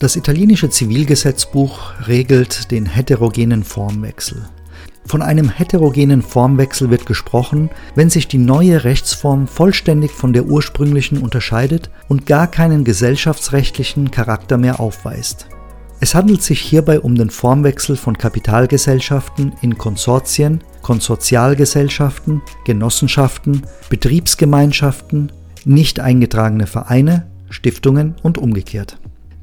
Das italienische Zivilgesetzbuch regelt den heterogenen Formwechsel. Von einem heterogenen Formwechsel wird gesprochen, wenn sich die neue Rechtsform vollständig von der ursprünglichen unterscheidet und gar keinen gesellschaftsrechtlichen Charakter mehr aufweist. Es handelt sich hierbei um den Formwechsel von Kapitalgesellschaften in Konsortien, Konsortialgesellschaften, Genossenschaften, Betriebsgemeinschaften, nicht eingetragene Vereine, Stiftungen und umgekehrt.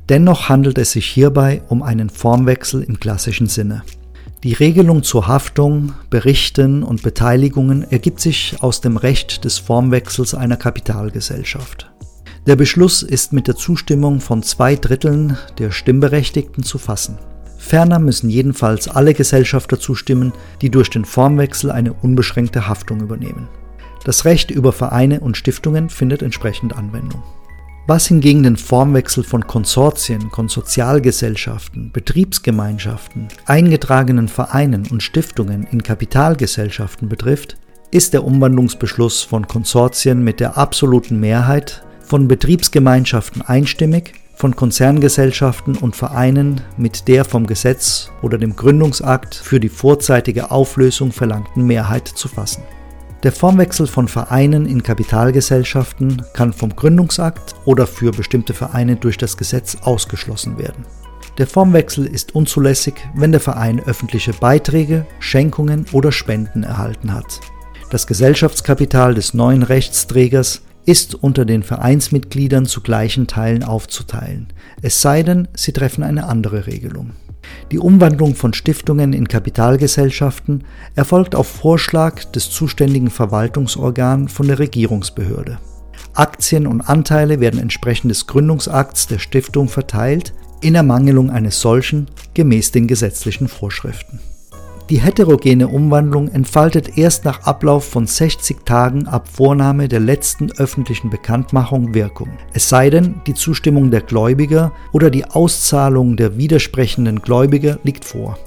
Dennoch handelt es sich hierbei um einen Formwechsel im klassischen Sinne. Die Regelung zur Haftung, Berichten und Beteiligungen ergibt sich aus dem Recht des Formwechsels einer Kapitalgesellschaft. Der Beschluss ist mit der Zustimmung von zwei Dritteln der Stimmberechtigten zu fassen. Ferner müssen jedenfalls alle Gesellschafter zustimmen, die durch den Formwechsel eine unbeschränkte Haftung übernehmen. Das Recht über Vereine und Stiftungen findet entsprechend Anwendung. Was hingegen den Formwechsel von Konsortien, Konsortialgesellschaften, Betriebsgemeinschaften, eingetragenen Vereinen und Stiftungen in Kapitalgesellschaften betrifft, ist der Umwandlungsbeschluss von Konsortien mit der absoluten Mehrheit, von Betriebsgemeinschaften einstimmig, von Konzerngesellschaften und Vereinen mit der vom Gesetz oder dem Gründungsakt für die vorzeitige Auflösung verlangten Mehrheit zu fassen. Der Formwechsel von Vereinen in Kapitalgesellschaften kann vom Gründungsakt oder für bestimmte Vereine durch das Gesetz ausgeschlossen werden. Der Formwechsel ist unzulässig, wenn der Verein öffentliche Beiträge, Schenkungen oder Spenden erhalten hat. Das Gesellschaftskapital des neuen Rechtsträgers ist unter den Vereinsmitgliedern zu gleichen Teilen aufzuteilen, es sei denn, sie treffen eine andere Regelung. Die Umwandlung von Stiftungen in Kapitalgesellschaften erfolgt auf Vorschlag des zuständigen Verwaltungsorgan von der Regierungsbehörde. Aktien und Anteile werden entsprechend des Gründungsakts der Stiftung verteilt, in Ermangelung eines solchen gemäß den gesetzlichen Vorschriften. Die heterogene Umwandlung entfaltet erst nach Ablauf von 60 Tagen ab Vornahme der letzten öffentlichen Bekanntmachung Wirkung, es sei denn, die Zustimmung der Gläubiger oder die Auszahlung der widersprechenden Gläubiger liegt vor.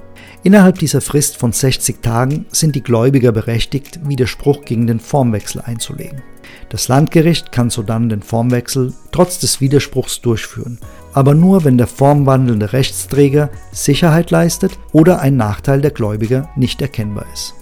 Innerhalb dieser Frist von 60 Tagen sind die Gläubiger berechtigt, Widerspruch gegen den Formwechsel einzulegen. Das Landgericht kann sodann den Formwechsel trotz des Widerspruchs durchführen, aber nur wenn der formwandelnde Rechtsträger Sicherheit leistet oder ein Nachteil der Gläubiger nicht erkennbar ist.